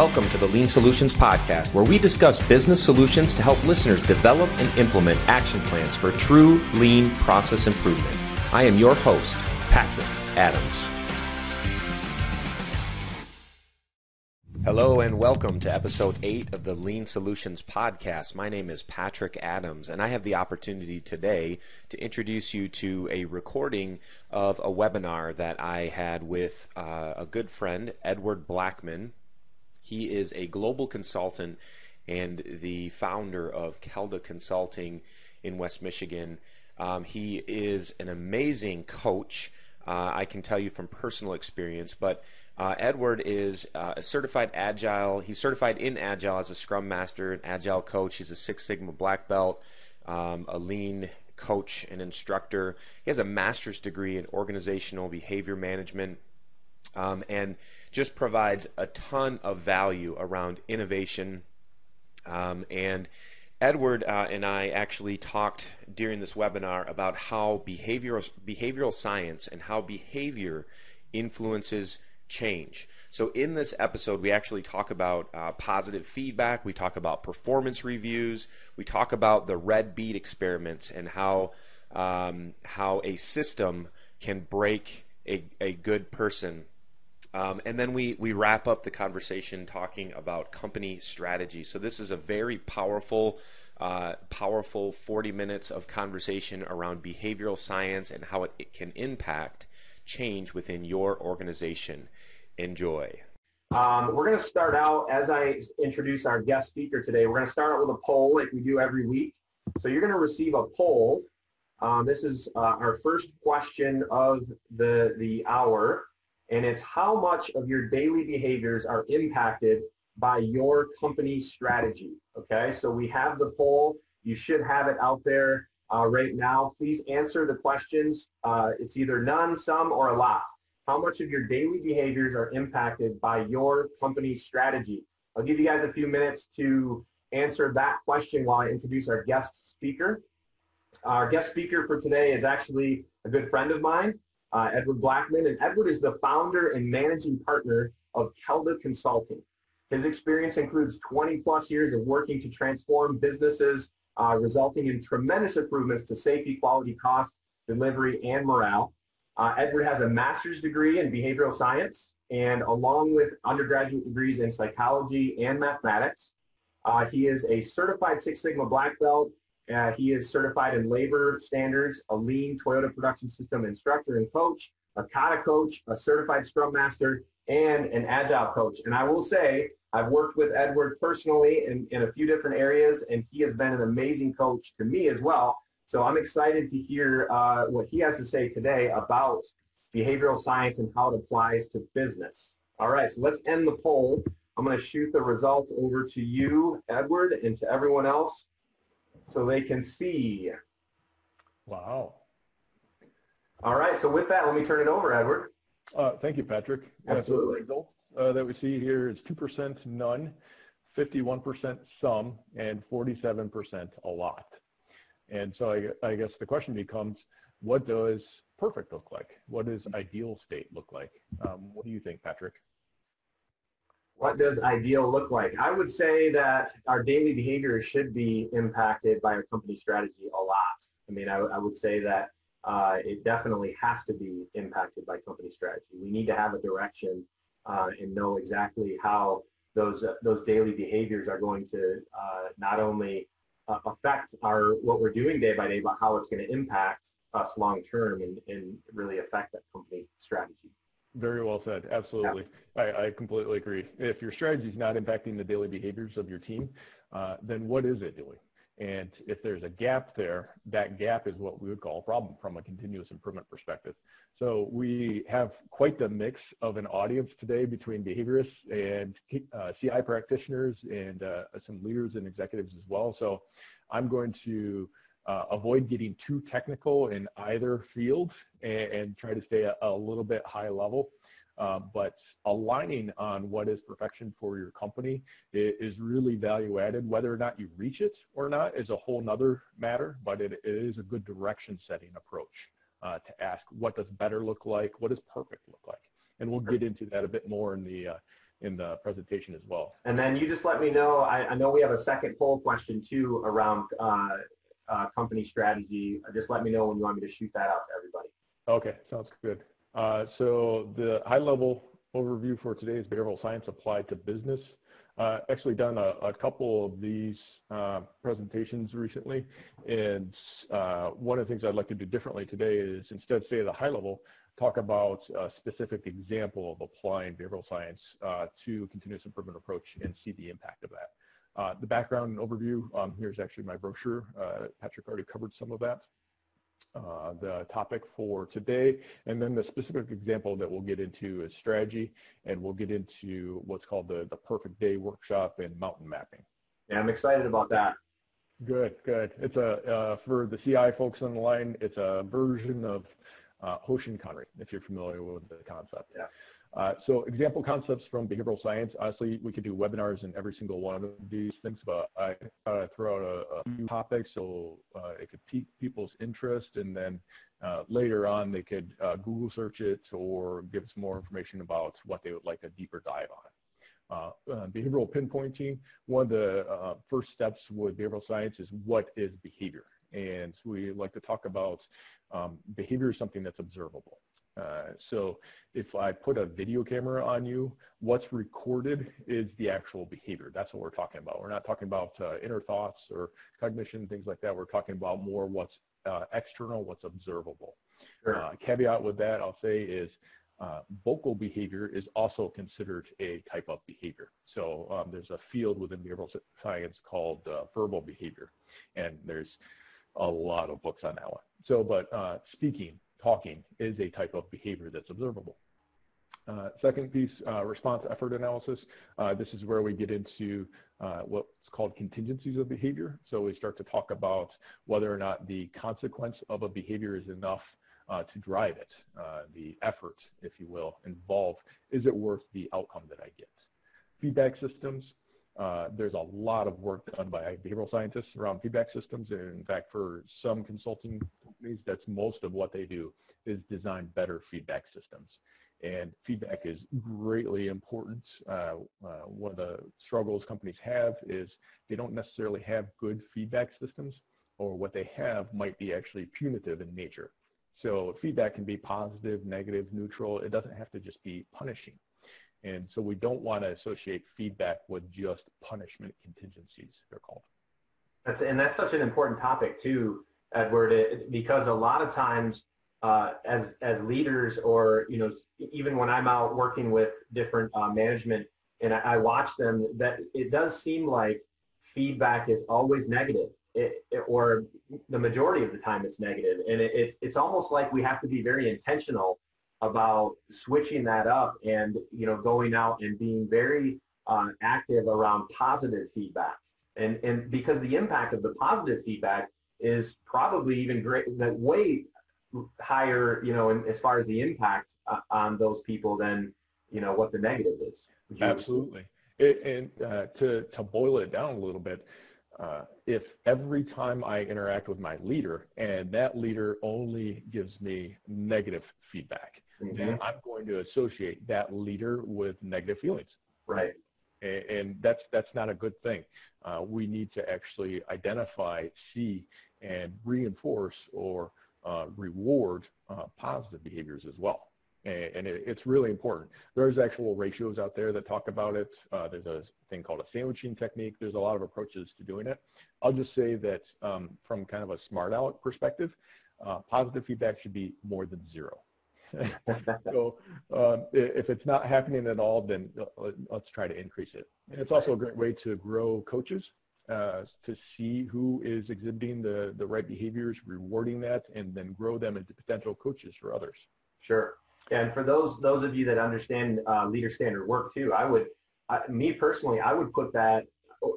Welcome to the Lean Solutions Podcast, where we discuss business solutions to help listeners develop and implement action plans for true lean process improvement. I am your host, Patrick Adams. Hello and welcome to episode 8 of the Lean Solutions Podcast. My name is Patrick Adams, and I have the opportunity today to introduce you to a recording of a webinar that I had with uh, a good friend, Edward Blackman, he is a global consultant and the founder of Kelda Consulting in West Michigan. Um, he is an amazing coach. Uh, I can tell you from personal experience, but uh, Edward is uh, a certified agile. He's certified in agile as a scrum master, an agile coach. He's a Six Sigma black belt, um, a lean coach and instructor. He has a master's degree in organizational behavior management um, and just provides a ton of value around innovation. Um, and Edward uh, and I actually talked during this webinar about how behavioral behavioral science and how behavior influences change. So in this episode, we actually talk about uh, positive feedback. We talk about performance reviews. We talk about the red bead experiments and how um, how a system can break a, a good person um, and then we, we wrap up the conversation talking about company strategy. So this is a very powerful, uh, powerful 40 minutes of conversation around behavioral science and how it, it can impact change within your organization. Enjoy. Um, we're going to start out, as I introduce our guest speaker today, we're going to start out with a poll like we do every week. So you're going to receive a poll. Um, this is uh, our first question of the, the hour and it's how much of your daily behaviors are impacted by your company strategy. Okay, so we have the poll. You should have it out there uh, right now. Please answer the questions. Uh, it's either none, some, or a lot. How much of your daily behaviors are impacted by your company strategy? I'll give you guys a few minutes to answer that question while I introduce our guest speaker. Our guest speaker for today is actually a good friend of mine uh, Edward Blackman. And Edward is the founder and managing partner of Kelda Consulting. His experience includes 20 plus years of working to transform businesses, uh, resulting in tremendous improvements to safety, quality, cost, delivery, and morale. Uh, Edward has a master's degree in behavioral science, and along with undergraduate degrees in psychology and mathematics, uh, he is a certified Six Sigma Black Belt uh, he is certified in labor standards, a lean Toyota production system instructor and coach, a kata coach, a certified scrum master, and an agile coach. And I will say, I've worked with Edward personally in, in a few different areas, and he has been an amazing coach to me as well. So I'm excited to hear uh, what he has to say today about behavioral science and how it applies to business. All right, so let's end the poll. I'm going to shoot the results over to you, Edward, and to everyone else so they can see. Wow. All right, so with that, let me turn it over, Edward. Uh, thank you, Patrick. Absolutely. the results uh, that we see here is 2% none, 51% some, and 47% a lot. And so I, I guess the question becomes, what does perfect look like? What does ideal state look like? Um, what do you think, Patrick? What does ideal look like? I would say that our daily behavior should be impacted by our company strategy a lot. I mean, I, I would say that uh, it definitely has to be impacted by company strategy. We need to have a direction uh, and know exactly how those uh, those daily behaviors are going to uh, not only uh, affect our what we're doing day by day, but how it's going to impact us long term and, and really affect that company strategy. Very well said. Absolutely. Yeah. I, I, completely agree. If your strategy is not impacting the daily behaviors of your team, uh, then what is it doing? And if there's a gap there, that gap is what we would call a problem from a continuous improvement perspective. So we have quite the mix of an audience today between behaviorists and uh, CI practitioners and uh, some leaders and executives as well. So I'm going to uh, avoid getting too technical in either field and, and try to stay a, a, little bit high level. Uh, but aligning on what is perfection for your company is, really value added. Whether or not you reach it or not is a whole nother matter, but it, it is a good direction setting approach uh, to ask what does better look like, what does perfect look like? And we'll get into that a bit more in the, uh, in the presentation as well. And then you just let me know, I, I know we have a second poll question too around uh, uh, company strategy. Just let me know when you want me to shoot that out to everybody. Okay, sounds good. Uh, so the high level overview for today is behavioral science applied to business. Uh, actually done a, a, couple of these uh, presentations recently, and uh, one of the things I'd like to do differently today is instead stay at the high level, talk about a specific example of applying behavioral science uh, to continuous improvement approach and see the impact of that. Uh, the background and overview, um, here's actually my brochure. Uh, Patrick already covered some of that. Uh, the topic for today, and then the specific example that we'll get into is strategy, and we'll get into what's called the, the perfect day workshop and mountain mapping. Yeah, I'm excited about that. Good, good. It's a, uh, for the CI folks on the line, it's a version of uh, Hoshin Kanri, if you're familiar with the concept. Yes. Uh, so example concepts from behavioral science, honestly, we could do webinars in every single one of these things, but I uh, throw out a, a, few topics so uh, it could pique people's interest and then uh, later on they could uh, Google search it or give us more information about what they would like a deeper dive on. Behavioral pinpointing, one of the first steps with behavioral science is what is behavior? And we like to talk about um, behavior is something that's observable. Uh, so if I put a video camera on you, what's recorded is the actual behavior. That's what we're talking about. We're not talking about uh, inner thoughts or cognition, things like that. We're talking about more what's uh, external, what's observable. Sure. Uh, caveat with that, I'll say is uh, vocal behavior is also considered a type of behavior. So um, there's a field within behavioral science called uh, verbal behavior, and there's a lot of books on that one. So, but speaking, talking is a type of behavior that's observable. Uh, second piece, uh, response effort analysis. Uh, this is where we get into uh, what's called contingencies of behavior. So we start to talk about whether or not the consequence of a behavior is enough uh, to drive it, uh, the effort, if you will, involved. Is it worth the outcome that I get? Feedback systems. there's a lot of work done by behavioral scientists around feedback systems. And in fact, for some consulting companies, that's most of what they do is design better feedback systems. And feedback is greatly important. Uh, uh, one of the struggles companies have is they don't necessarily have good feedback systems, or what they have might be actually punitive in nature. So feedback can be positive, negative, neutral. It doesn't have to just be punishing. And so we don't want to associate feedback with just punishment contingencies, they're called. That's, and that's such an important topic too, Edward, because a lot of times uh, as as leaders, or you know, even when I'm out working with different uh, management, and I, I, watch them, that it does seem like feedback is always negative, it, it, or the majority of the time it's negative, and it, it's it's almost like we have to be very intentional about switching that up, and you know, going out and being very uh, active around positive feedback, and and because the impact of the positive feedback is probably even great, that way higher, you know, in, as far as the impact uh, on those people than, you know, what the negative is. Absolutely. It, and uh, to, to boil it down a little bit, uh, if every time I interact with my leader and that leader only gives me negative feedback, mm-hmm. then I'm going to associate that leader with negative feelings. Right. And, and that's that's not a good thing. Uh, we need to actually identify, see, and reinforce or uh, reward uh, positive behaviors as well. And, and it, it's really important. There's actual ratios out there that talk about it. Uh, there's a thing called a sandwiching technique. There's a lot of approaches to doing it. I'll just say that um, from kind of a smart aleck perspective, uh, positive feedback should be more than zero. so um, if it's not happening at all, then uh, let's try to increase it. And it's also a great way to grow coaches uh, to see who is exhibiting the, the right behaviors, rewarding that, and then grow them into potential coaches for others. Sure. And for those those of you that understand uh, leader standard work too, I would, uh, me personally, I would put that,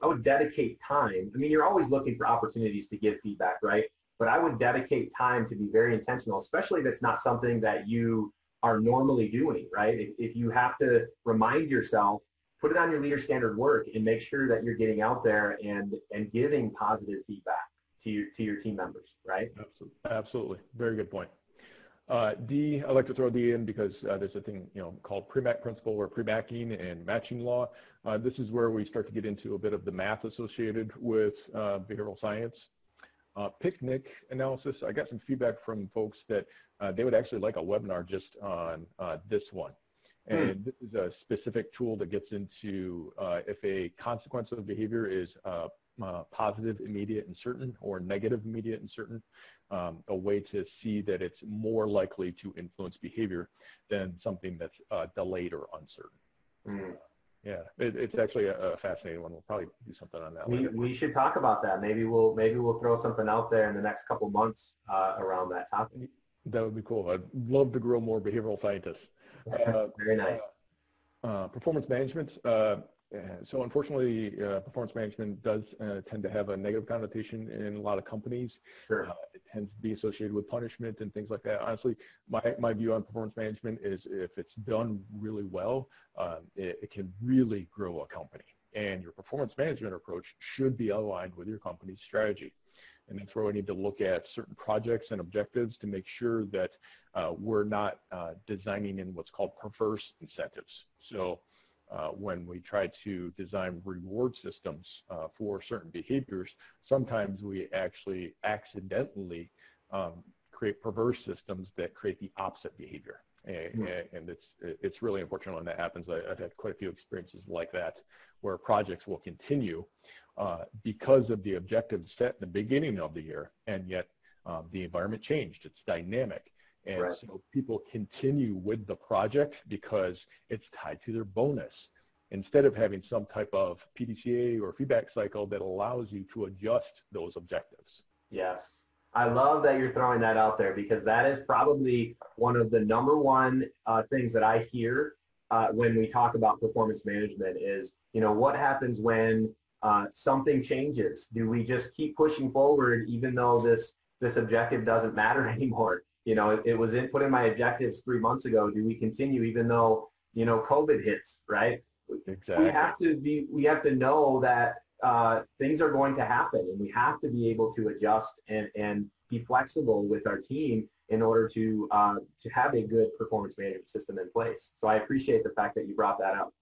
I would dedicate time. I mean, you're always looking for opportunities to give feedback, right? But I would dedicate time to be very intentional, especially if it's not something that you are normally doing, right? If, if you have to remind yourself put it on your leader standard work and make sure that you're getting out there and and giving positive feedback to your to your team members right absolutely absolutely very good point Uh, D, I like to throw D in because uh, there's a thing you know called Premack principle or pre-matching and matching law. Uh, this is where we start to get into a bit of the math associated with uh, behavioral science. Uh, PIC/NIC analysis, I got some feedback from folks that uh, they would actually like a webinar just on this one. Hmm. And this is a specific tool that gets into if a consequence of behavior is positive, immediate, and certain, or negative, immediate, and certain um, a way to see that it's more likely to influence behavior than something that's uh, delayed or uncertain. Mm. Yeah, it, it's actually a, a, fascinating one. We'll probably do something on that. We, later. we should talk about that. Maybe we'll maybe we'll throw something out there in the next couple months uh, around that topic. That would be cool. I'd love to grow more behavioral scientists. Uh, Very nice. Uh, performance management. Uh, so unfortunately, uh, performance management does uh, tend to have a negative connotation in a lot of companies. Sure. Uh, it tends to be associated with punishment and things like that. Honestly, my, my view on performance management is if it's done really well, um, it, it, can really grow a company. And your performance management approach should be aligned with your company's strategy. And that's where we need to look at certain projects and objectives to make sure that uh, we're not uh, designing in what's called perverse incentives. So uh, when we try to design reward systems uh, for certain behaviors, sometimes we actually accidentally um, create perverse systems that create the opposite behavior. And, mm-hmm. and it's, it's really unfortunate when that happens. I, have had quite a few experiences like that where projects will continue uh, because of the objectives set in the beginning of the year, and yet um, the environment changed. It's dynamic. And right. so people continue with the project because it's tied to their bonus instead of having some type of PDCA or feedback cycle that allows you to adjust those objectives. Yes. I love that you're throwing that out there because that is probably one of the number one uh, things that I hear uh, when we talk about performance management is, you know, what happens when uh, something changes? Do we just keep pushing forward even though this this objective doesn't matter anymore? You know, it, it was in, put in my objectives three months ago. Do we continue even though, you know, COVID hits, right? Exactly. We have to be, we have to know that uh, things are going to happen and we have to be able to adjust and, and be flexible with our team in order to, uh, to have a good performance management system in place. So I appreciate the fact that you brought that up.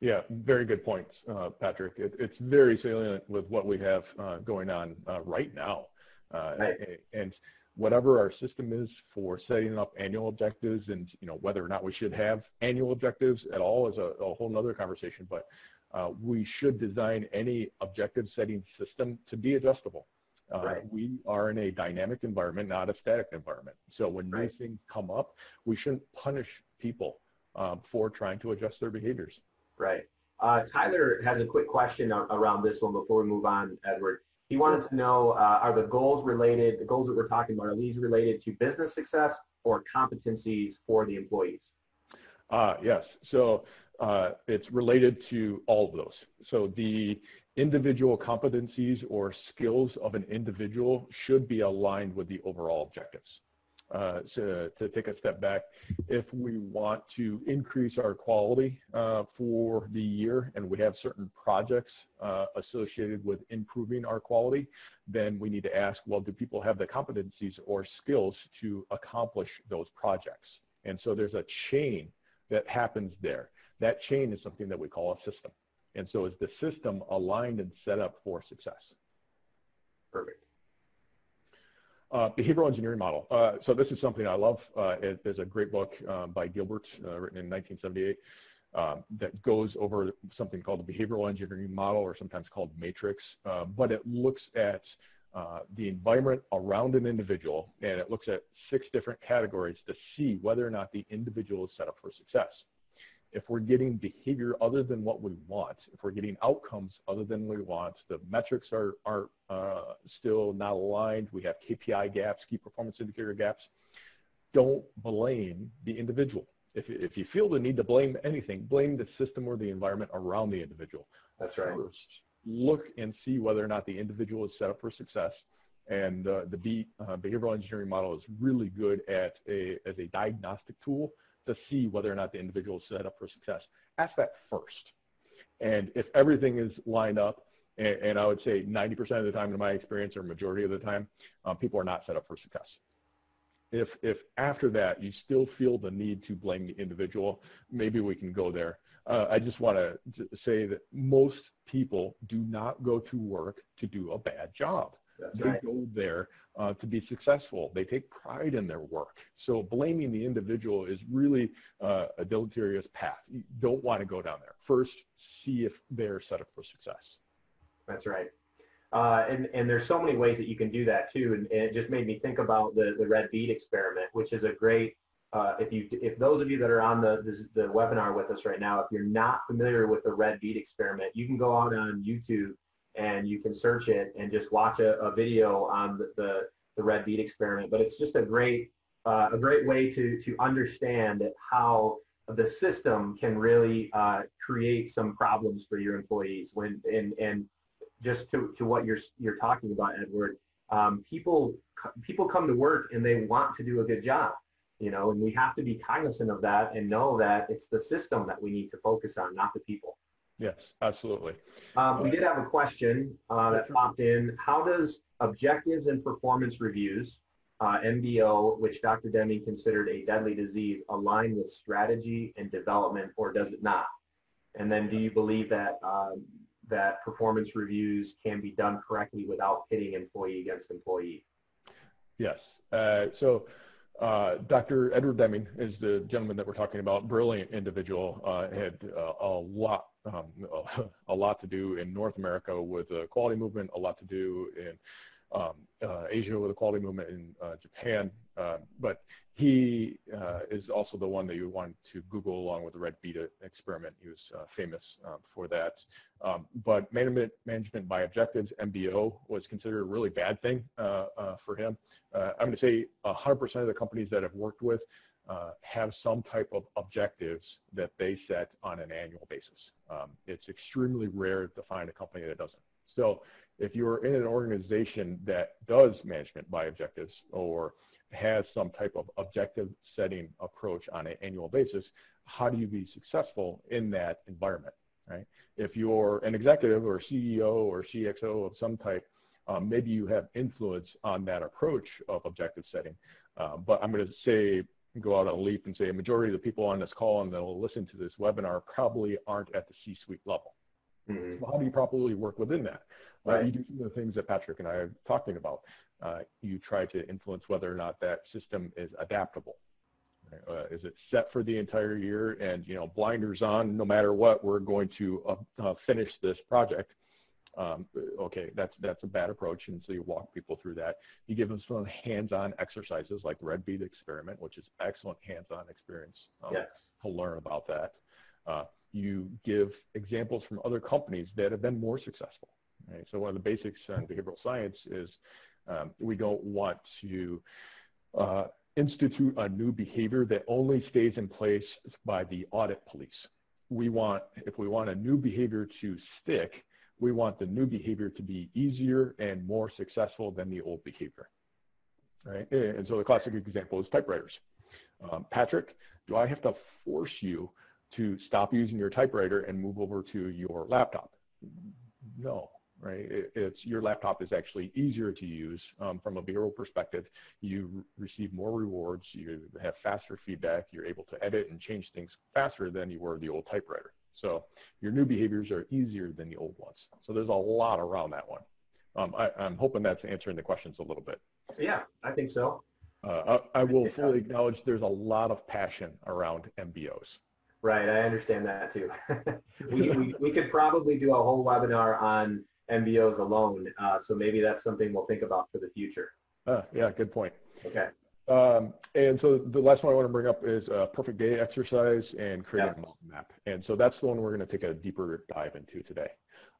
Yeah, very good points, uh, Patrick. It, it's very salient with what we have uh, going on uh, right now. Uh, right. And whatever our system is for setting up annual objectives and you know whether or not we should have annual objectives at all is a, a whole other conversation but uh, we should design any objective setting system to be adjustable uh, right. we are in a dynamic environment not a static environment so when right. new things come up we shouldn't punish people um, for trying to adjust their behaviors right uh, tyler has a quick question around this one before we move on edward he wanted to know, uh, are the goals related, the goals that we're talking about, are these related to business success or competencies for the employees? Uh, yes. So uh, it's related to all of those. So the individual competencies or skills of an individual should be aligned with the overall objectives uh, to, to take a step back, if we want to increase our quality uh, for the year and we have certain projects uh, associated with improving our quality, then we need to ask, well, do people have the competencies or skills to accomplish those projects? And so there's a chain that happens there. That chain is something that we call a system. And so is the system aligned and set up for success? Perfect. Uh, behavioral engineering model. Uh, so this is something I love. Uh, it, there's a great book um, by Gilbert uh, written in 1978 um, that goes over something called the behavioral engineering model or sometimes called matrix. Uh, but it looks at uh, the environment around an individual and it looks at six different categories to see whether or not the individual is set up for success if we're getting behavior other than what we want, if we're getting outcomes other than we want, the metrics are, are uh, still not aligned, we have KPI gaps, key performance indicator gaps, don't blame the individual. If, if you feel the need to blame anything, blame the system or the environment around the individual. That's right. First, look and see whether or not the individual is set up for success. And uh, the B, uh, behavioral engineering model is really good at a, as a diagnostic tool to see whether or not the individual is set up for success. Ask that first. And if everything is lined up, and, and I would say 90% of the time in my experience or majority of the time, um, people are not set up for success. If, if after that you still feel the need to blame the individual, maybe we can go there. Uh, I just want to say that most people do not go to work to do a bad job. That's they right. go there uh, to be successful. They take pride in their work. So blaming the individual is really uh, a deleterious path. You don't want to go down there. First, see if they're set up for success. That's right. Uh, and, and there's so many ways that you can do that too. And, and it just made me think about the, the red bead experiment, which is a great, uh, if you, if those of you that are on the, this, the webinar with us right now, if you're not familiar with the red bead experiment, you can go out on YouTube and you can search it and just watch a, a video on the, the, the red bead experiment. But it's just a great, uh, a great way to, to understand how the system can really uh, create some problems for your employees when, and, and just to, to what you're, you're talking about, Edward, um, people, people come to work and they want to do a good job, you know, and we have to be cognizant of that and know that it's the system that we need to focus on, not the people. Yes, absolutely. Um, we did have a question uh, that popped in. How does objectives and performance reviews, uh, MBO, which Dr. Deming considered a deadly disease, align with strategy and development, or does it not? And then, do you believe that um, that performance reviews can be done correctly without pitting employee against employee? Yes. Uh, so uh, Dr. Edward Deming is the gentleman that we're talking about. Brilliant individual. Uh, had uh, a lot, um, a lot to do in North America with the quality movement. A lot to do in um, uh, Asia with the quality movement in uh, Japan. but he is also the one that you want to Google along with the Red Bead experiment. He was famous um, for that. Um, but management, management by objectives, MBO, was considered a really bad thing for him uh, I'm going to say 100% of the companies that I've worked with uh, have some type of objectives that they set on an annual basis. Um, it's extremely rare to find a company that doesn't. So if you're in an organization that does management by objectives or has some type of objective setting approach on an annual basis, how do you be successful in that environment, right? If you're an executive or CEO or CXO of some type, um, maybe you have influence on that approach of objective setting. Uh, but I'm going to say, go out on a leap and say a majority of the people on this call and that will listen to this webinar probably aren't at the C-suite level. Mm-hmm. So how do you properly work within that? Right. Uh, you do some of the things that Patrick and I are talking about. Uh, you try to influence whether or not that system is adaptable. Uh, is it set for the entire year and you know blinders on no matter what we're going to uh, uh, finish this project um, okay, that's that's a bad approach, and so you walk people through that. You give them some hands-on exercises like Red Bead experiment, which is excellent hands-on experience um, yes. to learn about that. Uh, you give examples from other companies that have been more successful. Right? So one of the basics in behavioral science is um, we don't want to uh, institute a new behavior that only stays in place by the audit police. We want, if we want a new behavior to stick, we want the new behavior to be easier and more successful than the old behavior. Right? And so the classic example is typewriters. Um, Patrick, do I have to force you to stop using your typewriter and move over to your laptop? No, right? it's your laptop is actually easier to use um, from a behavioral perspective. You receive more rewards, you have faster feedback, you're able to edit and change things faster than you were the old typewriter. So your new behaviors are easier than the old ones. So there's a lot around that one. Um, I, am hoping that's answering the questions a little bit. Yeah, I think so. Uh, I, I, will fully acknowledge there's a lot of passion around MBOs. Right, I understand that too. we, we, we, could probably do a whole webinar on MBOs alone, uh, so maybe that's something we'll think about for the future. Uh, yeah, good point. Okay. Um, and so the last one I want to bring up is a perfect day exercise and creating a mountain map. And so that's the one we're going to take a deeper dive into today.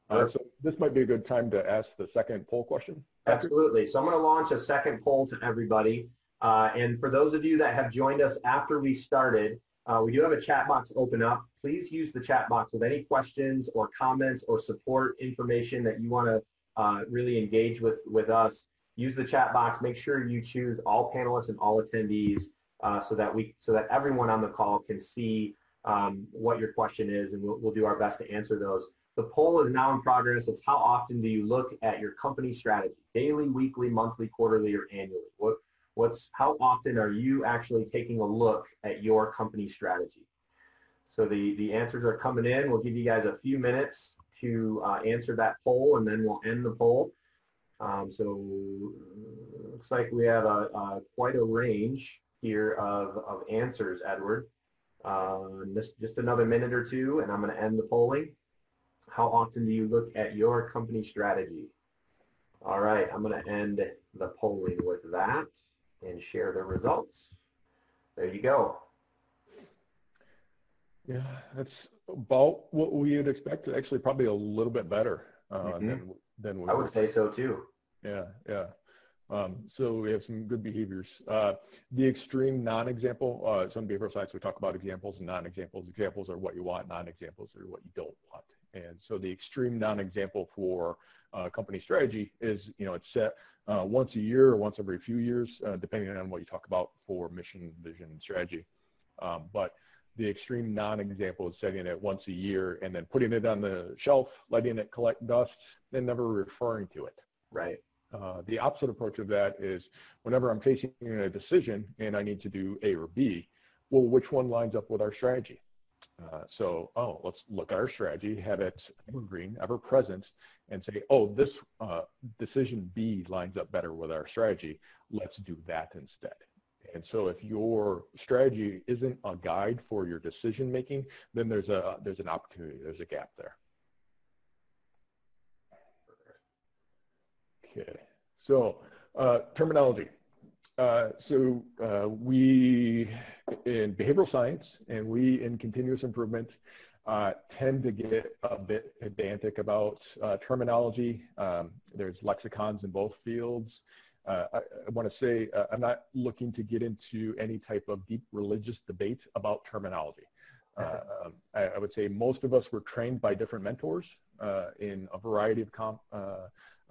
Uh, so this might be a good time to ask the second poll question. Absolutely. So I'm going to launch a second poll to everybody. Uh, and for those of you that have joined us after we started, uh, we do have a chat box open up. Please use the chat box with any questions or comments or support information that you want to uh, really engage with, with us use the chat box. Make sure you choose all panelists and all attendees uh, so that we so that everyone on the call can see um, what your question is, and we'll, we'll do our best to answer those. The poll is now in progress. It's how often do you look at your company strategy, daily, weekly, monthly, quarterly, or annually? What What's how often are you actually taking a look at your company strategy? So the, the answers are coming in. We'll give you guys a few minutes to uh, answer that poll and then we'll end the poll. Um, so looks like we have a, a, quite a range here of, of answers, Edward. Just, just another minute or two and I'm going to end the polling. How often do you look at your company strategy? All right, I'm going to end the polling with that and share the results. There you go. Yeah, that's about what we would expect. Actually, probably a little bit better uh, mm-hmm. than than we. I would say so too. Yeah, yeah. Um, so we have some good behaviors. Uh, the extreme non-example, uh, some behavioral science, we talk about examples and non-examples. Examples are what you want, non-examples are what you don't want. And so the extreme non-example for uh, company strategy is, you know, it's set uh, once a year or once every few years, uh, depending on what you talk about for mission, vision, and strategy. Um, but the extreme non-example is setting it once a year and then putting it on the shelf, letting it collect dust, and never referring to it. Right. Uh, the opposite approach of that is whenever I'm facing a decision and I need to do A or B, well, which one lines up with our strategy? Uh, so, oh, let's look at our strategy, have it evergreen, ever present, and say, oh, this uh, decision B lines up better with our strategy. Let's do that instead. And so if your strategy isn't a guide for your decision making, then there's a there's an opportunity, there's a gap there. Okay, so uh, terminology. Uh, so uh, we in behavioral science and we in continuous improvement uh, tend to get a bit pedantic about uh, terminology. Um, there's lexicons in both fields. Uh, I, I want to say I'm not looking to get into any type of deep religious debate about terminology. Um, I, I, would say most of us were trained by different mentors in a variety of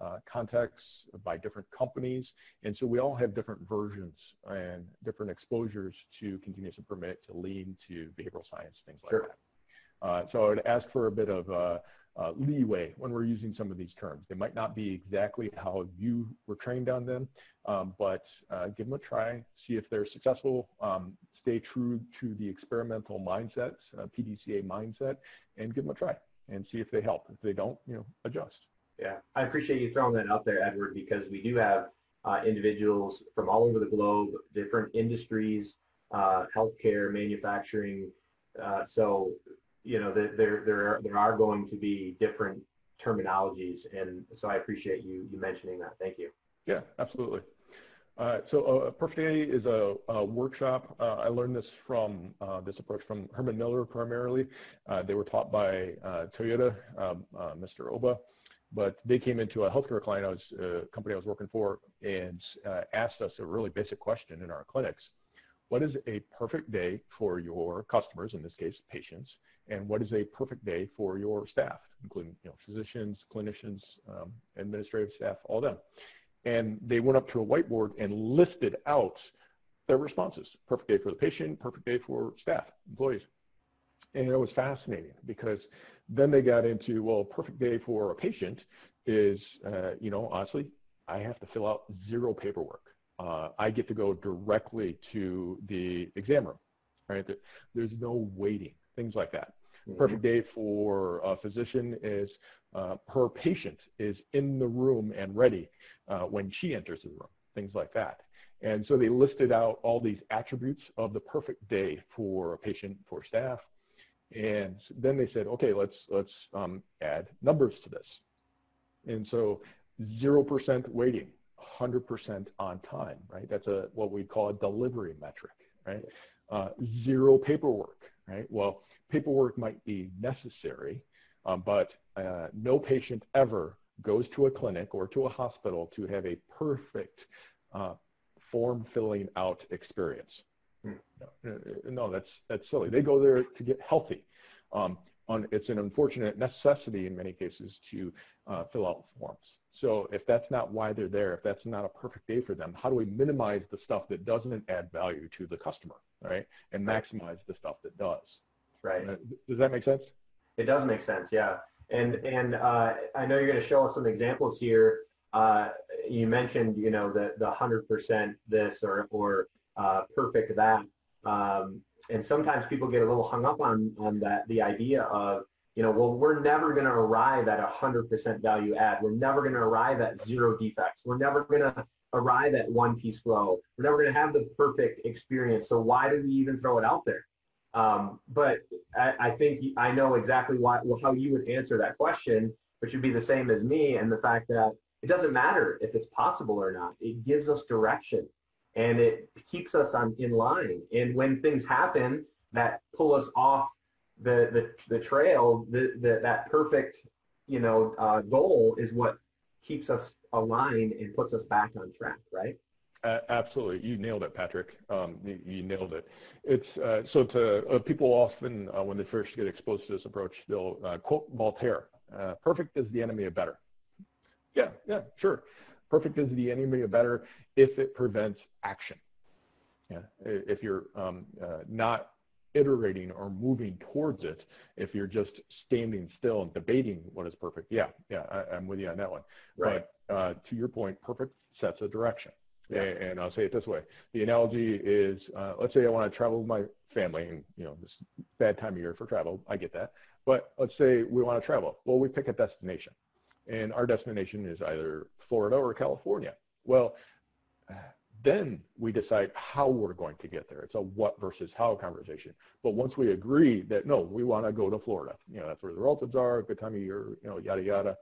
uh, contexts by different companies, and so we all have different versions and different exposures to continuous improvement, to lean, to behavioral science, things like sure. that. so I would ask for a bit of uh, leeway when we're using some of these terms. They might not be exactly how you were trained on them, um, but uh, give them a try, see if they're successful, um, stay true to the experimental mindset, uh, PDCA mindset, and give them a try and see if they help. If they don't, you know, adjust. Yeah, I appreciate you throwing that out there, Edward, because we do have uh, individuals from all over the globe, different industries, uh, healthcare, manufacturing. Uh, so you know, there, there, there, there are going to be different terminologies. And so I appreciate you, you mentioning that. Thank you. Yeah, absolutely. Uh, so uh, Perfect is a, a workshop. Uh, I learned this from uh, this approach from Herman Miller primarily. Uh, they were taught by uh, Toyota, um, Mr. Oba, but they came into a healthcare client, I was, company I was working for, and asked us a really basic question in our clinics. What is a perfect day for your customers, in this case, patients, and what is a perfect day for your staff, including you know, physicians, clinicians, um, administrative staff, all them. And they went up to a whiteboard and listed out their responses. Perfect day for the patient, perfect day for staff, employees. And it was fascinating because then they got into, well, perfect day for a patient is, uh, you know, honestly, I have to fill out zero paperwork. Uh, I get to go directly to the exam room, right? There's no waiting, things like that. Mm-hmm. Perfect day for a physician is uh, her patient is in the room and ready uh, when she enters the room, things like that. And so they listed out all these attributes of the perfect day for a patient, for staff. And then they said, okay, let's, let's um, add numbers to this. And so 0% waiting, 100% on time, right? That's a what we call a delivery metric, right? Uh, zero paperwork, right? Well, paperwork might be necessary, um, but uh, no patient ever goes to a clinic or to a hospital to have a perfect uh, form filling out experience. No, no, that's that's silly. They go there to get healthy. Um, on, it's an unfortunate necessity in many cases to uh, fill out forms. So if that's not why they're there, if that's not a perfect day for them, how do we minimize the stuff that doesn't add value to the customer, right? And maximize the stuff that does. Right. Uh, does that make sense? It does make sense, yeah. And and uh, I know you're going to show us some examples here uh, you mentioned, you know, the the hundred percent this or or uh, perfect that, um, and sometimes people get a little hung up on on that the idea of you know, well, we're never going to arrive at 100% value add. We're never going to arrive at zero defects. We're never going to arrive at one piece flow. We're never going to have the perfect experience. So why do we even throw it out there? Um, but I, I, think I know exactly why, well, how you would answer that question, which would be the same as me. And the fact that it doesn't matter if it's possible or not. It gives us direction and it keeps us on in line. And when things happen that pull us off the the, the trail, the, the that perfect you know uh, goal is what keeps us aligned and puts us back on track, right? Uh, absolutely, you nailed it, Patrick. Um, you, you, nailed it. It's uh, so to uh, people often uh, when they first get exposed to this approach, they'll uh, quote Voltaire: uh, "Perfect is the enemy of better." Yeah, yeah, sure. Perfect is the enemy of better if it prevents action. Yeah, if you're um, not iterating or moving towards it if you're just standing still and debating what is perfect. Yeah, yeah, I, am with you on that one. Right. But uh, to your point, perfect sets a direction. Yeah. And, I'll say it this way. The analogy is, uh, let's say I want to travel with my family and, you know, this bad time of year for travel. I get that. But let's say we want to travel. Well, we pick a destination. And our destination is either Florida or California. Well, then we decide how we're going to get there. It's a what versus how conversation. But once we agree that no, we want to go to Florida, you know, that's where the relatives are, good time of year, you know, yada yada.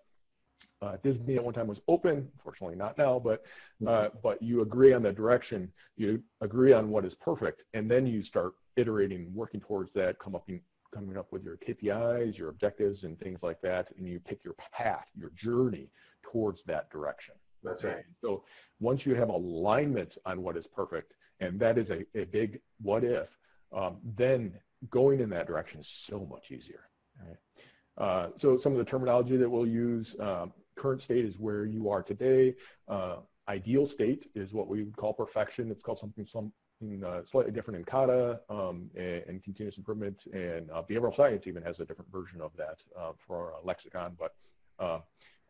Uh, Disney at one time was open, fortunately not now, but uh, mm-hmm. but you agree on the direction, you agree on what is perfect, and then you start iterating, working towards that, come up in, coming up with your KPIs, your objectives, and things like that, and you pick your path, your journey towards that direction. That's right. So once you have alignment on what is perfect, and that is a, a big what if, um, then going in that direction is so much easier. Right? Uh, so some of the terminology that we'll use, um, current state is where you are today. Uh, ideal state is what we would call perfection. It's called something something uh, slightly different in kata um, and, and, continuous improvement, and uh, behavioral science even has a different version of that uh, for lexicon. But uh,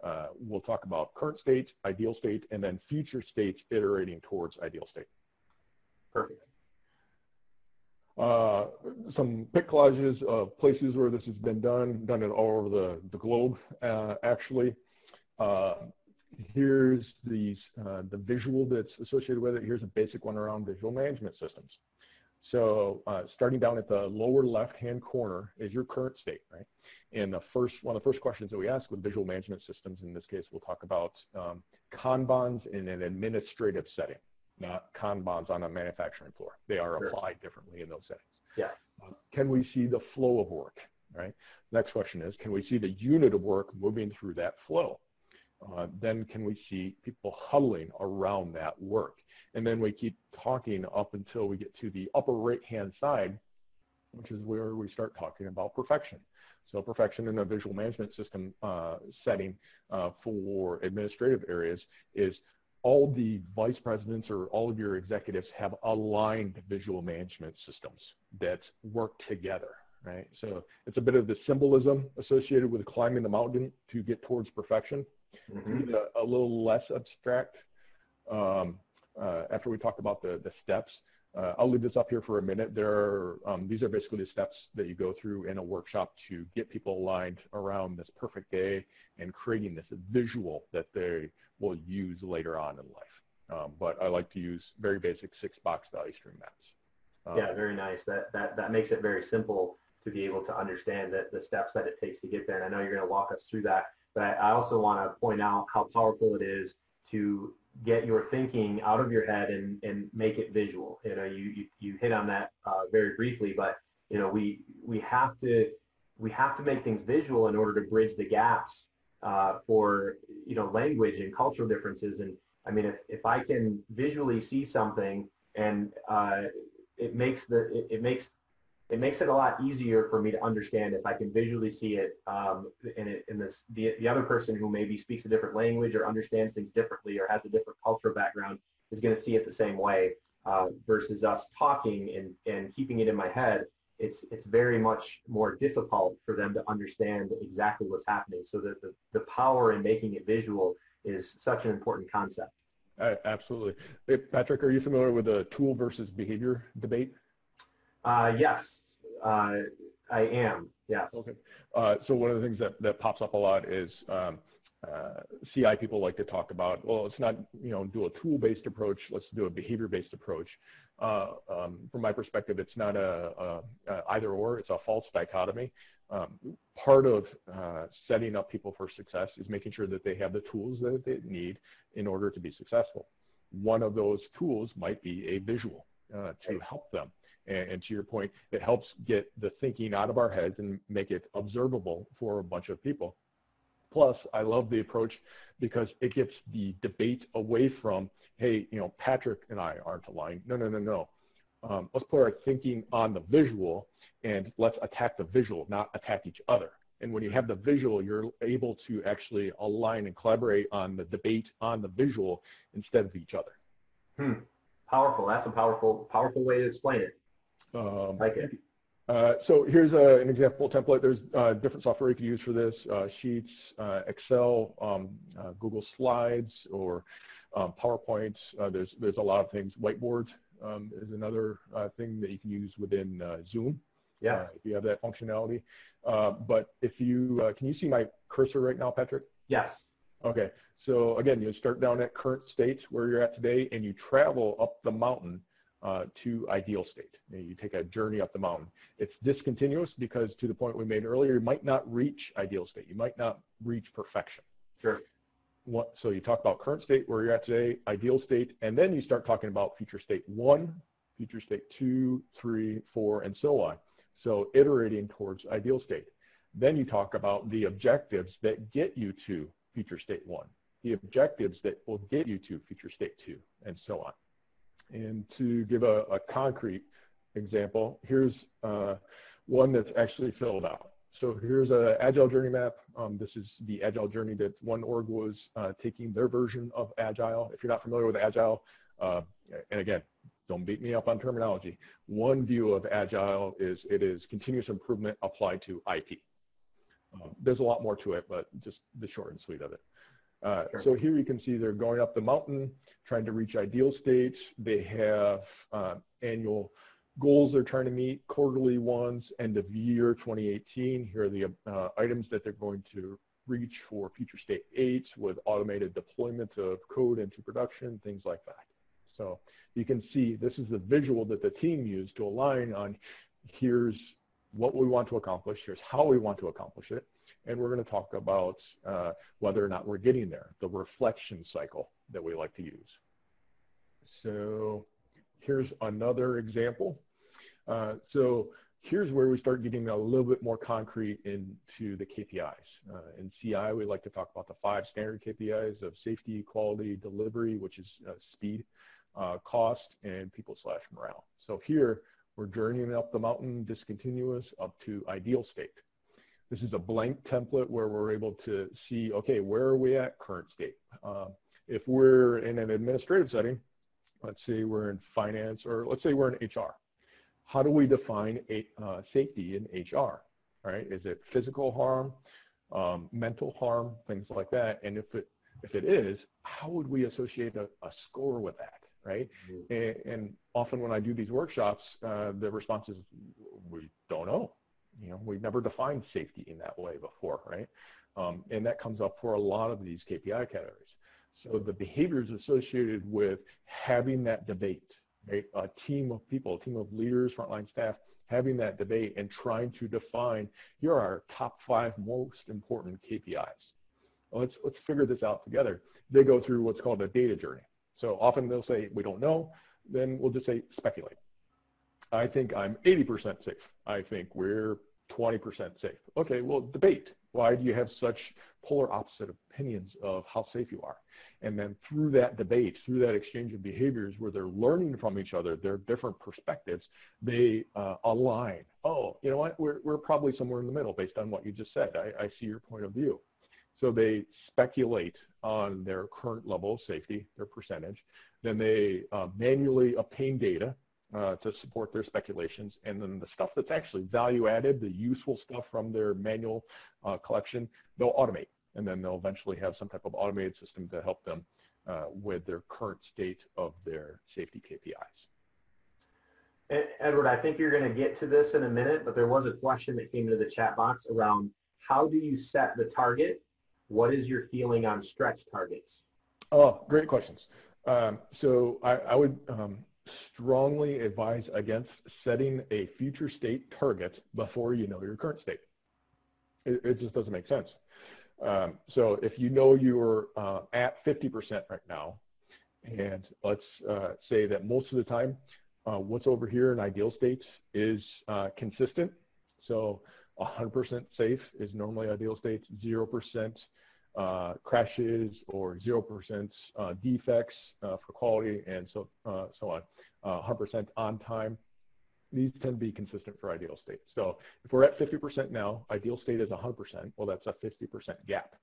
uh, we'll talk about current state, ideal state, and then future states iterating towards ideal state. Perfect. Uh, some pick collages of places where this has been done, done it all over the, the globe, uh, actually. Uh, here's these, uh, the visual that's associated with it. Here's a basic one around visual management systems. So uh, starting down at the lower left-hand corner is your current state, right? And the first, one of the first questions that we ask with visual management systems, in this case, we'll talk about um, Kanbans in an administrative setting, not Kanbans on a manufacturing floor. They are sure. applied differently in those settings. Yes. Um, can we see the flow of work, right? Next question is, can we see the unit of work moving through that flow? Uh, then can we see people huddling around that work? And then we keep talking up until we get to the upper right-hand side, which is where we start talking about perfection. So perfection in a visual management system uh, setting uh, for administrative areas is all the vice presidents or all of your executives have aligned visual management systems that work together, right? So it's a bit of the symbolism associated with climbing the mountain to get towards perfection. Mm-hmm. A, a, little less abstract. Um, uh, after we talk about the, the steps, uh, I'll leave this up here for a minute. There are, um, these are basically the steps that you go through in a workshop to get people aligned around this perfect day and creating this visual that they will use later on in life. Um, but I like to use very basic six box value stream maps. Um, yeah, very nice. That, that, that makes it very simple to be able to understand that the steps that it takes to get there. And I know you're going to walk us through that, but I also want to point out how powerful it is to get your thinking out of your head and, and make it visual. You know, you, you, you hit on that uh, very briefly, but you know, we, we have to, we have to make things visual in order to bridge the gaps uh, for, you know, language and cultural differences. And I mean, if, if I can visually see something and uh, it makes the, it, it makes it makes it a lot easier for me to understand if I can visually see it um, and, it, and this, the, the other person who maybe speaks a different language or understands things differently or has a different cultural background is going to see it the same way uh, versus us talking and, and keeping it in my head. It's, it's very much more difficult for them to understand exactly what's happening. So that the, the power in making it visual is such an important concept. Uh, absolutely. Hey, Patrick, are you familiar with the tool versus behavior debate? Uh, yes, uh, I am. Yes. Okay. Uh, so one of the things that, that pops up a lot is um, uh, CI people like to talk about, well, let's not, you know, do a tool-based approach, let's do a behavior-based approach. Uh, um, from my perspective, it's not a, a, a, either or, it's a false dichotomy. Um, part of uh, setting up people for success is making sure that they have the tools that they need in order to be successful. One of those tools might be a visual uh, to help them. And, and, to your point, it helps get the thinking out of our heads and make it observable for a bunch of people. Plus, I love the approach because it gets the debate away from, hey, you know, Patrick and I aren't aligned. No, no, no, no. Um, let's put our thinking on the visual and let's attack the visual, not attack each other. And when you have the visual, you're able to actually align and collaborate on the debate on the visual instead of each other. Hmm. Powerful. That's a powerful, powerful way to explain it. Um, like it. Uh, so here's a, an example template. There's uh, different software you can use for this, uh, Sheets, uh, Excel, um, uh, Google Slides, or um, PowerPoint. Uh, there's, there's a lot of things. Whiteboard um, is another thing that you can use within Zoom. Yeah. if you have that functionality. but if you, can you see my cursor right now, Patrick? Yes. Okay. So again, you start down at current state where you're at today and you travel up the mountain uh, to ideal state. You take a journey up the mountain. It's discontinuous because to the point we made earlier, you might not reach ideal state. You might not reach perfection. Sure. What, so you talk about current state, where you're at today, ideal state, and then you start talking about future state one, future state two, three, four, and so on. So iterating towards ideal state. Then you talk about the objectives that get you to future state one, the objectives that will get you to future state two, and so on. And to give a, a concrete example, here's uh, one that's actually filled out. So here's an Agile Journey map. Um, this is the Agile Journey that one org was uh, taking their version of Agile. If you're not familiar with Agile, uh, and again, don't beat me up on terminology. One view of Agile is it is continuous improvement applied to IT. Um, there's a lot more to it, but just the short and sweet of it. Uh, sure. So here you can see they're going up the mountain, trying to reach ideal states. They have uh, annual goals they're trying to meet, quarterly ones, end of year 2018. Here are the uh, items that they're going to reach for future state eight with automated deployment of code into production, things like that. So you can see this is the visual that the team used to align on here's what we want to accomplish, here's how we want to accomplish it, and we're going to talk about uh, whether or not we're getting there, the reflection cycle that we like to use. So here's another example. Uh, so here's where we start getting a little bit more concrete into the KPIs. Uh, in CI, we like to talk about the five standard KPIs of safety, quality, delivery, which is uh, speed, uh, cost, and people slash morale. So here, we're journeying up the mountain discontinuous up to ideal state. This is a blank template where we're able to see, okay, where are we at current state? Uh, if we're in an administrative setting, let's say we're in finance or let's say we're in HR. How do we define a, uh, safety in HR? Right? Is it physical harm, um, mental harm, things like that? And if it if it is, how would we associate a, a score with that? Right? Mm-hmm. And, and, often when I do these workshops, uh, the response is we don't know. You know, we've never defined safety in that way before, right? Um, and that comes up for a lot of these KPI categories. So the behaviors associated with having that debate, right? A team of people, a team of leaders, frontline staff, having that debate and trying to define, here are our top five most important KPIs. Let's, let's figure this out together. They go through what's called a data journey. So often they'll say, we don't know, then we'll just say speculate. I think I'm 80% safe. I think we're 20% safe. Okay, well, debate. Why do you have such polar opposite opinions of how safe you are? And then through that debate, through that exchange of behaviors where they're learning from each other, their different perspectives, they uh, align. Oh, you know what? We're, we're probably somewhere in the middle based on what you just said. I, I see your point of view. So they speculate on their current level of safety, their percentage. Then they uh, manually obtain data uh, to support their speculations. And then the stuff that's actually value added, the useful stuff from their manual uh, collection, they'll automate. and then they'll eventually have some type of automated system to help them uh, with their current state of their safety KPIs. Edward, I think you're going to get to this in a minute, but there was a question that came into the chat box around how do you set the target? What is your feeling on stretch targets? Oh, great questions. Um, so I, I would um, strongly advise against setting a future state target before you know your current state. It, it just doesn't make sense. Um, so if you know you're uh, at 50% right now, and let's uh, say that most of the time uh, what's over here in ideal states is uh, consistent. So 100% safe is normally ideal states, 0% uh, crashes or 0% uh, defects for quality and so, so on, 100% on time. These tend to be consistent for ideal state. So if we're at 50% now, ideal state is 100%, well, that's a 50% gap.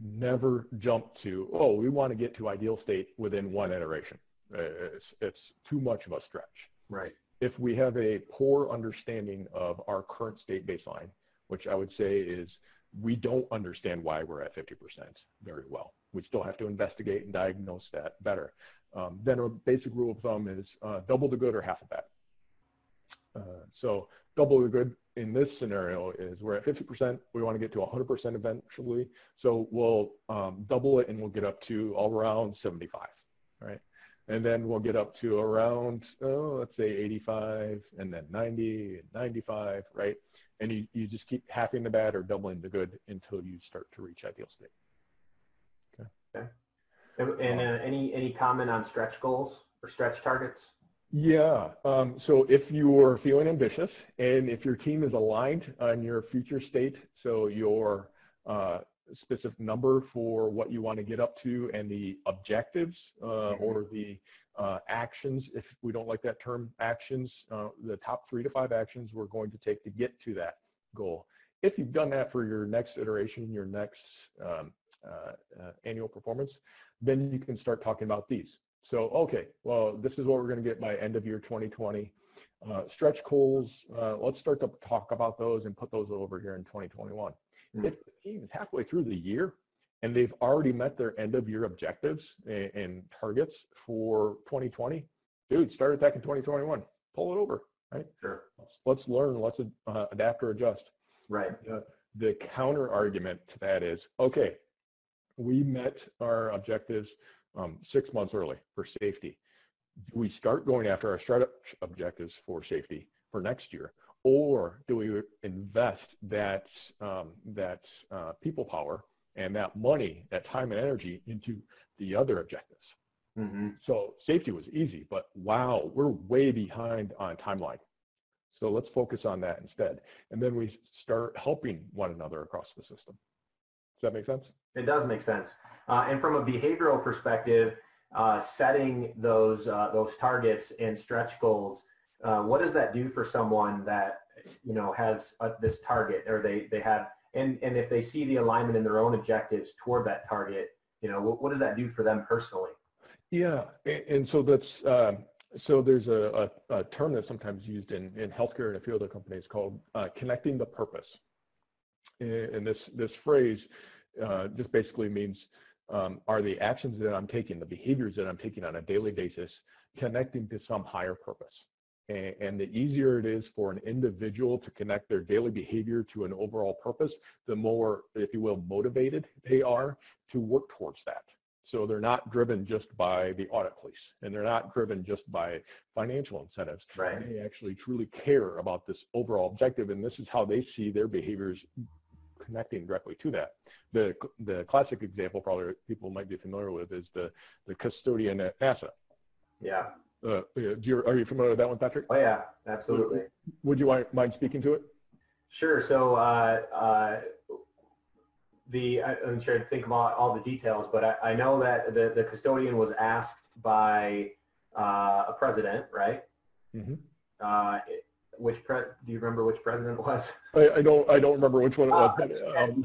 Never jump to, oh, we want to get to ideal state within one iteration. It's, it's too much of a stretch. Right. If we have a poor understanding of our current state baseline, which I would say is we don't understand why we're at 50% very well. We still have to investigate and diagnose that better. Um, then a basic rule of thumb is uh, double the good or half of bad. Uh, so double the good in this scenario is we're at 50%, we want to get to 100% eventually. So we'll um, double it and we'll get up to around 75, right? and then we'll get up to around, oh, let's say 85, and then 90, and 95, right? And you, you just keep halving the bad or doubling the good until you start to reach ideal state. Okay. And uh, any any comment on stretch goals or stretch targets? Yeah. Um, so if you're feeling ambitious and if your team is aligned on your future state, so your uh, specific number for what you want to get up to and the objectives uh, or the uh, actions, if we don't like that term, actions, uh, the top three to five actions we're going to take to get to that goal. If you've done that for your next iteration, your next um, uh, uh, annual performance, then you can start talking about these. So, okay, well, this is what we're going to get by end of year 2020. Uh, stretch goals, let's start to talk about those and put those over here in 2021. Mm. If the team is halfway through the year and they've already met their end of year objectives and, and targets for 2020, dude, start attacking 2021. Pull it over, right? Sure. Let's, let's learn. Let's uh, adapt or adjust. Right. Uh, the counter argument to that is, okay, we met our objectives um, six months early for safety. Do we start going after our startup objectives for safety for next year? or do we invest that um, that uh, people power and that money, that time and energy into the other objectives? Mm-hmm. So safety was easy, but wow, we're way behind on timeline. So let's focus on that instead, and then we start helping one another across the system. Does that make sense? It does make sense. Uh, and from a behavioral perspective, uh, setting those uh, those targets and stretch goals uh, what does that do for someone that you know has a, this target or they they have and and if they see the alignment in their own objectives toward that target you know what, what does that do for them personally yeah and, and so that's um, so there's a, a, a, term that's sometimes used in, in healthcare and a few other companies called uh, connecting the purpose and this this phrase uh, just basically means um, are the actions that I'm taking, the behaviors that I'm taking on a daily basis, connecting to some higher purpose? And the easier it is for an individual to connect their daily behavior to an overall purpose, the more, if you will, motivated they are to work towards that. So they're not driven just by the audit police and they're not driven just by financial incentives. Right. They actually truly care about this overall objective and this is how they see their behaviors connecting directly to that. The, the classic example probably people might be familiar with is the, the custodian at NASA. Yeah. Uh, you, are you familiar with that one, Patrick? Oh yeah, absolutely. Would, would you mind speaking to it? Sure. So uh, uh, the I'm trying to think about all the details, but I, I know that the, the custodian was asked by uh, a president, right? Mm-hmm. Uh, which pre- do you remember which president it was? I, I, don't. I don't remember which one it was. Uh, um,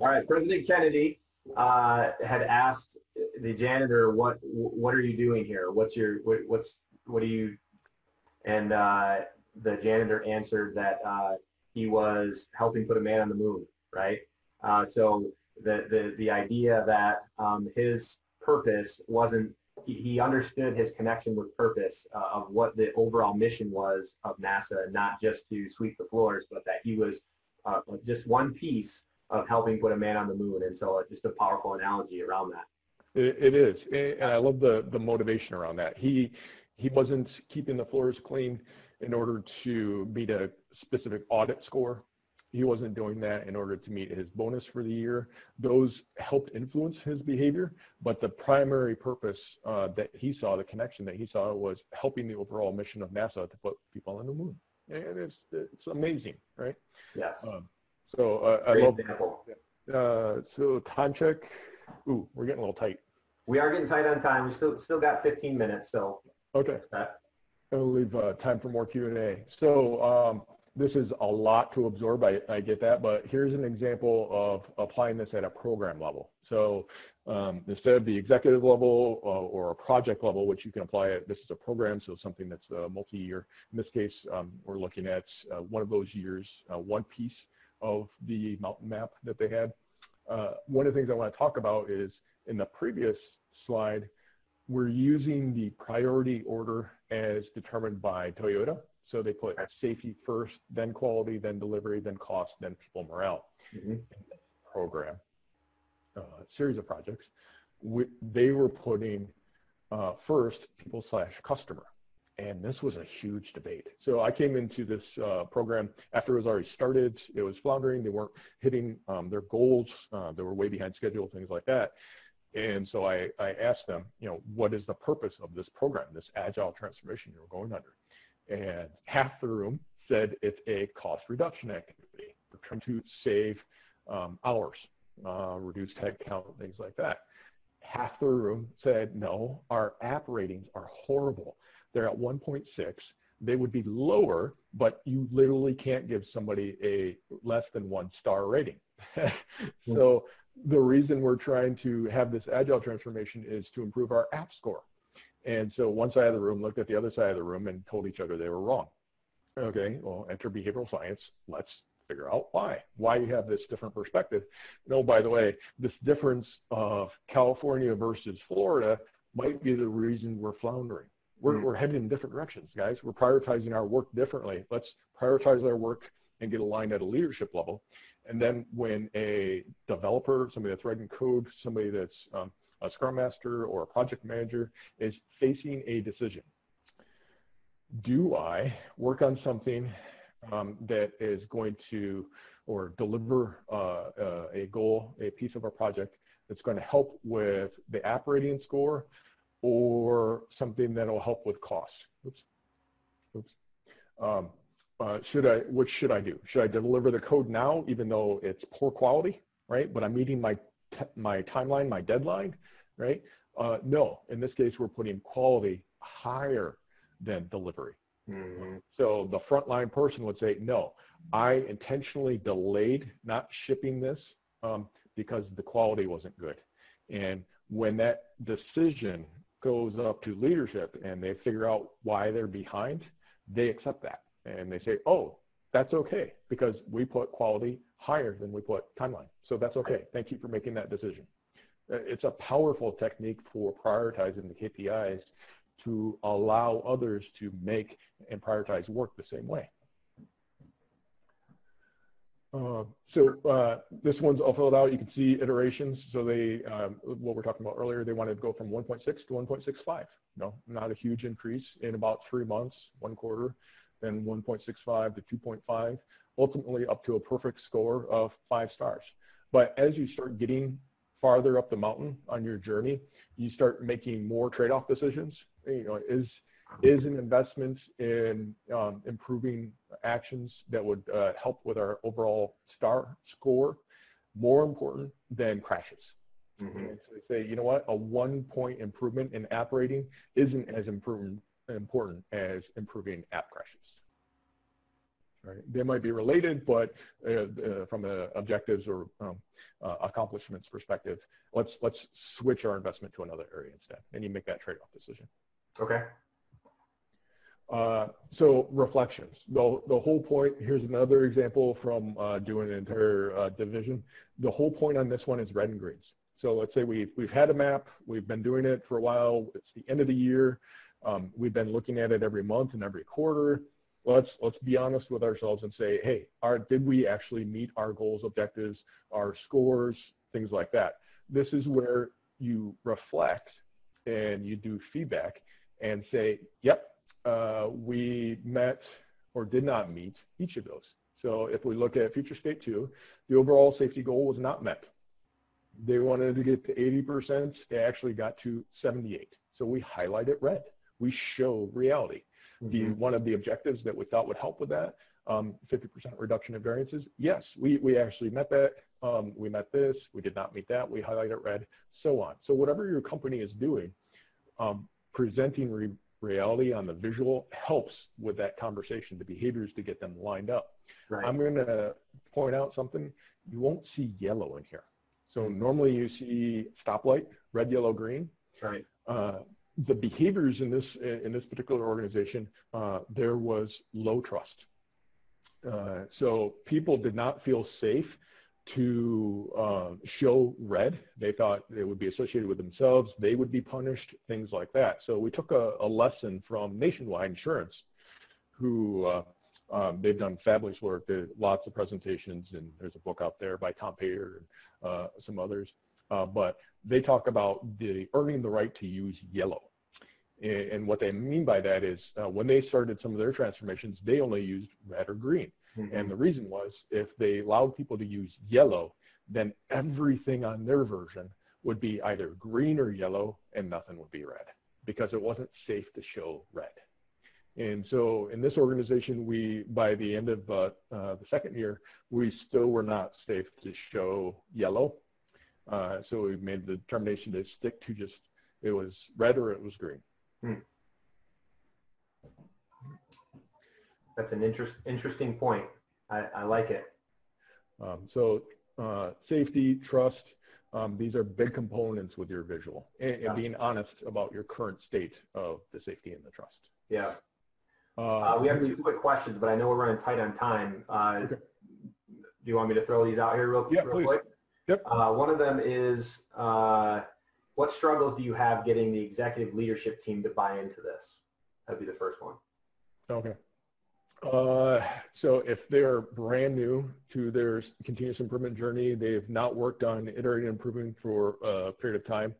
all right, President Kennedy had asked the janitor, what what are you doing here? What's your what, what's what do you? And uh, the janitor answered that uh, he was helping put a man on the moon, right? Uh, so the, the, the idea that um, his purpose wasn't, he, he understood his connection with purpose uh, of what the overall mission was of NASA, not just to sweep the floors, but that he was uh, just one piece of helping put a man on the moon. And so uh, just a powerful analogy around that. It, it is, and I love the the motivation around that. He he wasn't keeping the floors clean in order to meet a specific audit score. He wasn't doing that in order to meet his bonus for the year. Those helped influence his behavior, but the primary purpose uh, that he saw, the connection that he saw, was helping the overall mission of NASA to put people on the moon. And it's it's amazing, right? Yes. Um, so uh, I love. example. Uh, so time check. Ooh, we're getting a little tight. We are getting tight on time. We still still got 15 minutes, so Okay. I'll leave uh, time for more Q&A. So um, this is a lot to absorb, I, I get that, but here's an example of applying this at a program level. So um, instead of the executive level uh, or a project level, which you can apply it, this is a program, so something that's uh, multi-year. In this case, um, we're looking at uh, one of those years, uh, one piece of the mountain map that they had. Uh, one of the things I want to talk about is in the previous slide, we're using the priority order as determined by Toyota. So they put safety first, then quality, then delivery, then cost, then people morale mhm. program, uh, series of projects. We, they were putting uh, first people slash customer. And this was a huge debate. So I came into this uh, program after it was already started. It was floundering. They weren't hitting um, their goals. Uh, they were way behind schedule, things like that. And so I, I asked them, you know, what is the purpose of this program, this agile transformation you're going under? And half the room said it's a cost reduction activity. We're trying to save um, hours, uh, reduce headcount, things like that. Half the room said, no, our app ratings are horrible. They're at 1.6. They would be lower, but you literally can't give somebody a less than one star rating. so the reason we're trying to have this agile transformation is to improve our app score. And so one side of the room looked at the other side of the room and told each other they were wrong. Okay, well, enter behavioral science. Let's figure out why. Why you have this different perspective. No, by the way, this difference of California versus Florida might be the reason we're floundering. We're, Mm. we're headed in different directions, guys. We're prioritizing our work differently. Let's prioritize our work and get aligned at a leadership level. And then when a developer, somebody that's writing code, somebody that's um, a scrum master or a project manager is facing a decision. Do I work on something um, that is going to or deliver uh, uh, a goal, a piece of our project that's going to help with the app rating score or something that will help with costs? Oops. Oops. Um, uh, should I, what should I do? Should I deliver the code now, even though it's poor quality, right? But I'm meeting my, my timeline, my deadline, right? Uh, no, in this case, we're putting quality higher than delivery. Mhm. So the frontline person would say, no, I intentionally delayed not shipping this um, because the quality wasn't good. And when that decision goes up to leadership and they figure out why they're behind, they accept that. And they say, oh, that's okay because we put quality higher than we put timeline. So that's okay. Thank you for making that decision. Uh, It's a powerful technique for prioritizing the KPIs to allow others to make and prioritize work the same way. Uh, so uh, this one's all filled out. You can see iterations. So they, um, what we're talking about earlier, they wanted to go from 1.6 to 1.65. No, not a huge increase in about three months, one quarter, then 1.65 to 2.5, ultimately up to a perfect score of five stars. But as you start getting farther up the mountain on your journey, you start making more trade-off decisions. You know, is is an investment in um, improving actions that would uh, help with our overall star score more important than crashes. Mhm. And so they say, you know what, a one point improvement in app rating isn't as important, important as improving app crashes. Right? They might be related, but uh, uh, from an objectives or um, uh, accomplishments perspective, let's let's switch our investment to another area instead, and you make that trade-off decision. Okay. Uh, so reflections. The, the whole point, here's another example from uh, doing an entire uh, division. The whole point on this one is red and greens. So let's say we've, we've had a map, we've been doing it for a while, it's the end of the year, um, we've been looking at it every month and every quarter. Let's, let's be honest with ourselves and say, hey, did we actually meet our goals, objectives, our scores, things like that. This is where you reflect and you do feedback and say, yep, uh, we met or did not meet each of those. So if we look at future state two, the overall safety goal was not met. They wanted to get to 80%, they actually got to 78. So we highlight it red. We show reality. The, mm-hmm. one of the objectives that we thought would help with that, 50% um, reduction in variances, yes, we, we actually met that. Um, we met this, we did not meet that, we highlight it red, so on. So whatever your company is doing, um, presenting re reality on the visual helps with that conversation, the behaviors to get them lined up. Right. I'm going to point out something. You won't see yellow in here. So mm-hmm. normally you see stoplight, red, yellow, green. Right. Uh, the behaviors in this in this particular organization, uh, there was low trust. Uh, so people did not feel safe to uh, show red. They thought it would be associated with themselves. They would be punished, things like that. So we took a, a lesson from Nationwide Insurance, who uh, um, they've done fabulous work. There's lots of presentations, and there's a book out there by Tom Paider and uh, some others. Uh, but they talk about the earning the right to use yellow. And, what they mean by that is uh, when they started some of their transformations, they only used red or green. Mm-hmm. And the reason was if they allowed people to use yellow, then everything on their version would be either green or yellow and nothing would be red because it wasn't safe to show red. And so in this organization, we, by the end of uh, uh, the second year, we still were not safe to show yellow. Uh, so we made the determination to stick to just, it was red or it was green. Hmm. That's an interest, interesting point. I, I like it. Um, so uh, safety, trust, um, these are big components with your visual and, yeah. and, being honest about your current state of the safety and the trust. Yeah. Uh, uh, we have two quick questions, but I know we're running tight on time. Uh, okay. Do you want me to throw these out here real, yeah, real please. quick? Yep. Uh, one of them is, uh, what struggles do you have getting the executive leadership team to buy into this? That'd be the first one. Okay. Uh, so if they're brand new to their continuous improvement journey, they've not worked on iterating improvement for a period of time,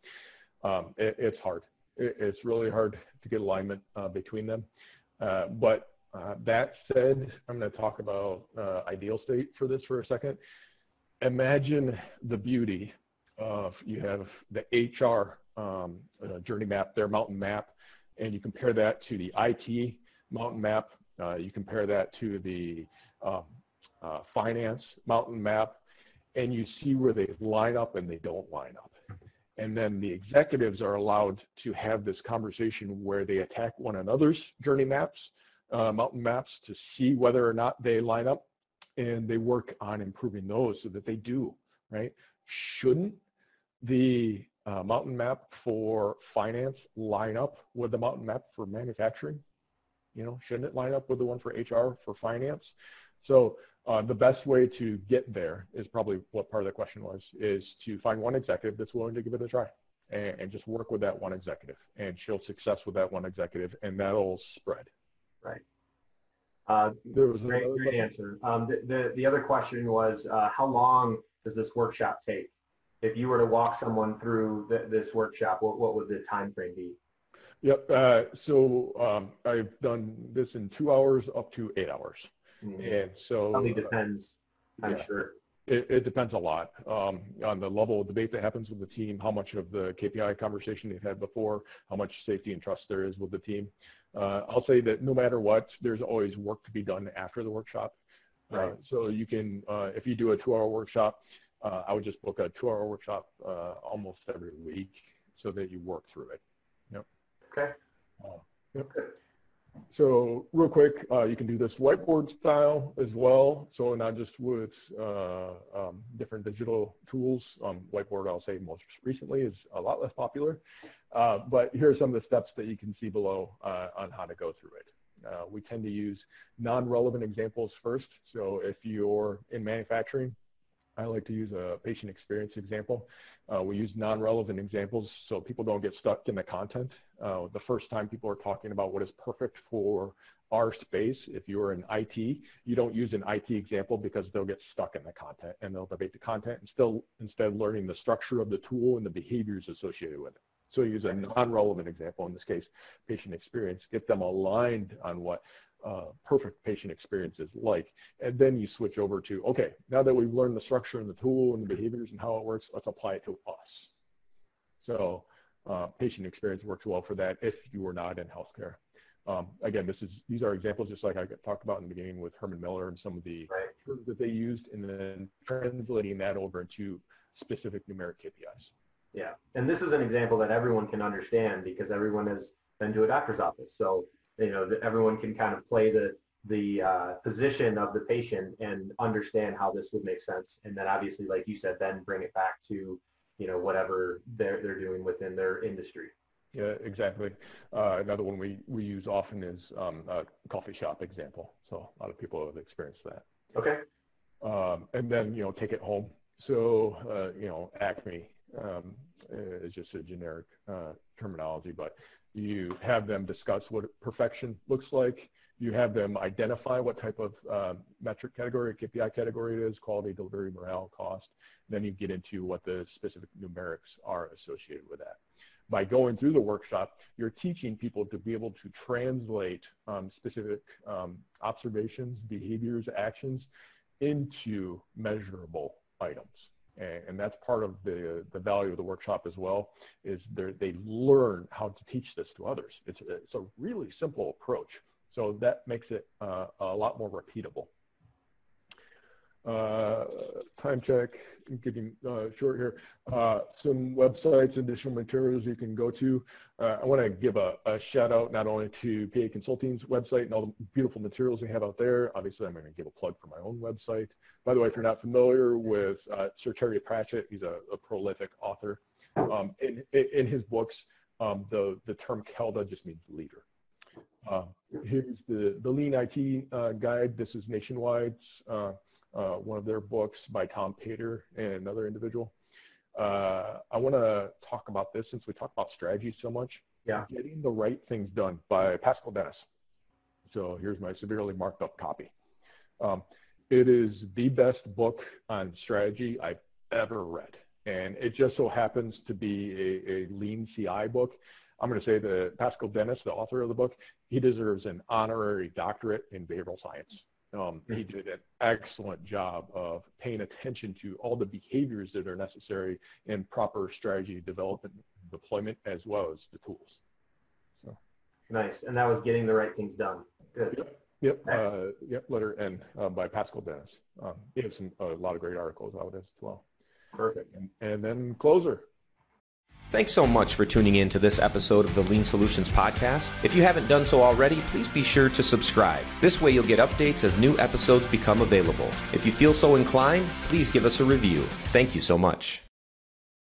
um, it, it's hard. It, it's really hard to get alignment uh, between them. Uh, but uh, that said, I'm going to talk about uh, ideal state for this for a second. Imagine the beauty of you have the HR um, journey map, their mountain map, and you compare that to the IT mountain map uh, you compare that to the um, uh, finance mountain map, and you see where they line up and they don't line up. And then the executives are allowed to have this conversation where they attack one another's journey maps, uh, mountain maps, to see whether or not they line up, and they work on improving those so that they do, right? Shouldn't the uh, mountain map for finance line up with the mountain map for manufacturing? You know, shouldn't it line up with the one for HR for finance? So uh, the best way to get there is probably what part of the question was, is to find one executive that's willing to give it a try and, and just work with that one executive and show success with that one executive and that'll spread. Right. Uh, there was great, great answer. Um, the, the, the, other question was, uh, how long does this workshop take? If you were to walk someone through the, this workshop, what, what would the time frame be? Yep. Uh, so um, I've done this in two hours up to eight hours. Mm-hmm. And so probably uh, depends, I'm yeah, sure. It, it, depends a lot um, on the level of debate that happens with the team, how much of the KPI conversation they've had before, how much safety and trust there is with the team. Uh, I'll say that no matter what, there's always work to be done after the workshop. Uh, right. so you can, uh, if you do a two-hour workshop, uh, I would just book a two-hour workshop almost every week so that you work through it. Yep. Okay. Uh, yep. So real quick, uh, you can do this whiteboard style as well. So not just with uh, um, different digital tools. Um, whiteboard, I'll say most recently, is a lot less popular. Uh, but here are some of the steps that you can see below uh, on how to go through it. Uh, we tend to use non-relevant examples first. So if you're in manufacturing, I like to use a patient experience example. Uh, we use non-relevant examples so people don't get stuck in the content. Uh, the first time people are talking about what is perfect for our space, if you're in IT, you don't use an IT example because they'll get stuck in the content and they'll debate the content and still instead learning the structure of the tool and the behaviors associated with it. So use a non-relevant example, in this case, patient experience, get them aligned on what uh, perfect patient experience is like. And then you switch over to, okay, now that we've learned the structure and the tool and the behaviors and how it works, let's apply it to us. So uh, patient experience works well for that if you are not in healthcare. Um, again, this is these are examples just like I talked about in the beginning with Herman Miller and some of the right. terms that they used, and then translating that over into specific numeric KPIs. Yeah, and this is an example that everyone can understand because everyone has been to a doctor's office. So you know, that everyone can kind of play the the uh, position of the patient and understand how this would make sense. And then obviously, like you said, then bring it back to, you know, whatever they're, they're doing within their industry. Yeah, exactly. Uh, another one we, we use often is um, a coffee shop example. So a lot of people have experienced that. Okay. Um, and then, you know, take it home. So, uh, you know, Acme um, is just a generic uh, terminology, but you have them discuss what perfection looks like. You have them identify what type of uh, metric category, KPI category it is, quality, delivery, morale, cost. Then you get into what the specific numerics are associated with that. By going through the workshop, you're teaching people to be able to translate um, specific um, observations, behaviors, actions into measurable items and that's part of the, the value of the workshop as well, is they learn how to teach this to others. It's, it's a really simple approach. So that makes it uh, a lot more repeatable. Uh, time check, getting uh, short here. Uh, some websites, additional materials you can go to. Uh, I want to give a, a, shout out not only to PA Consulting's website and all the beautiful materials they have out there. Obviously, I'm going to give a plug for my own website. By the way, if you're not familiar with uh, Sir Terry Pratchett, he's a, a prolific author. Um, in, in, his books, um, the, the term Kelda just means leader. Uh, here's the, the Lean IT uh, guide. This is Nationwide's uh, uh, one of their books by Tom Paider and another individual. Uh, I want to talk about this since we talk about strategy so much. Yeah. Getting the right things done by Pascal Dennis. So here's my severely marked up copy. Um, it is the best book on strategy I've ever read. And it just so happens to be a, a lean CI book. I'm going to say that Pascal Dennis, the author of the book, he deserves an honorary doctorate in behavioral science. Um, he mm-hmm. did an excellent job of paying attention to all the behaviors that are necessary in proper strategy development, deployment, as well as the tools. So. Nice. And that was getting the right things done. Good. Yep. Yep. Uh, yep. Letter N uh, by Pascal Dennis. Um, he has some, a lot of great articles out as well. Perfect. And, and then closer. Thanks so much for tuning in to this episode of the Lean Solutions Podcast. If you haven't done so already, please be sure to subscribe. This way you'll get updates as new episodes become available. If you feel so inclined, please give us a review. Thank you so much.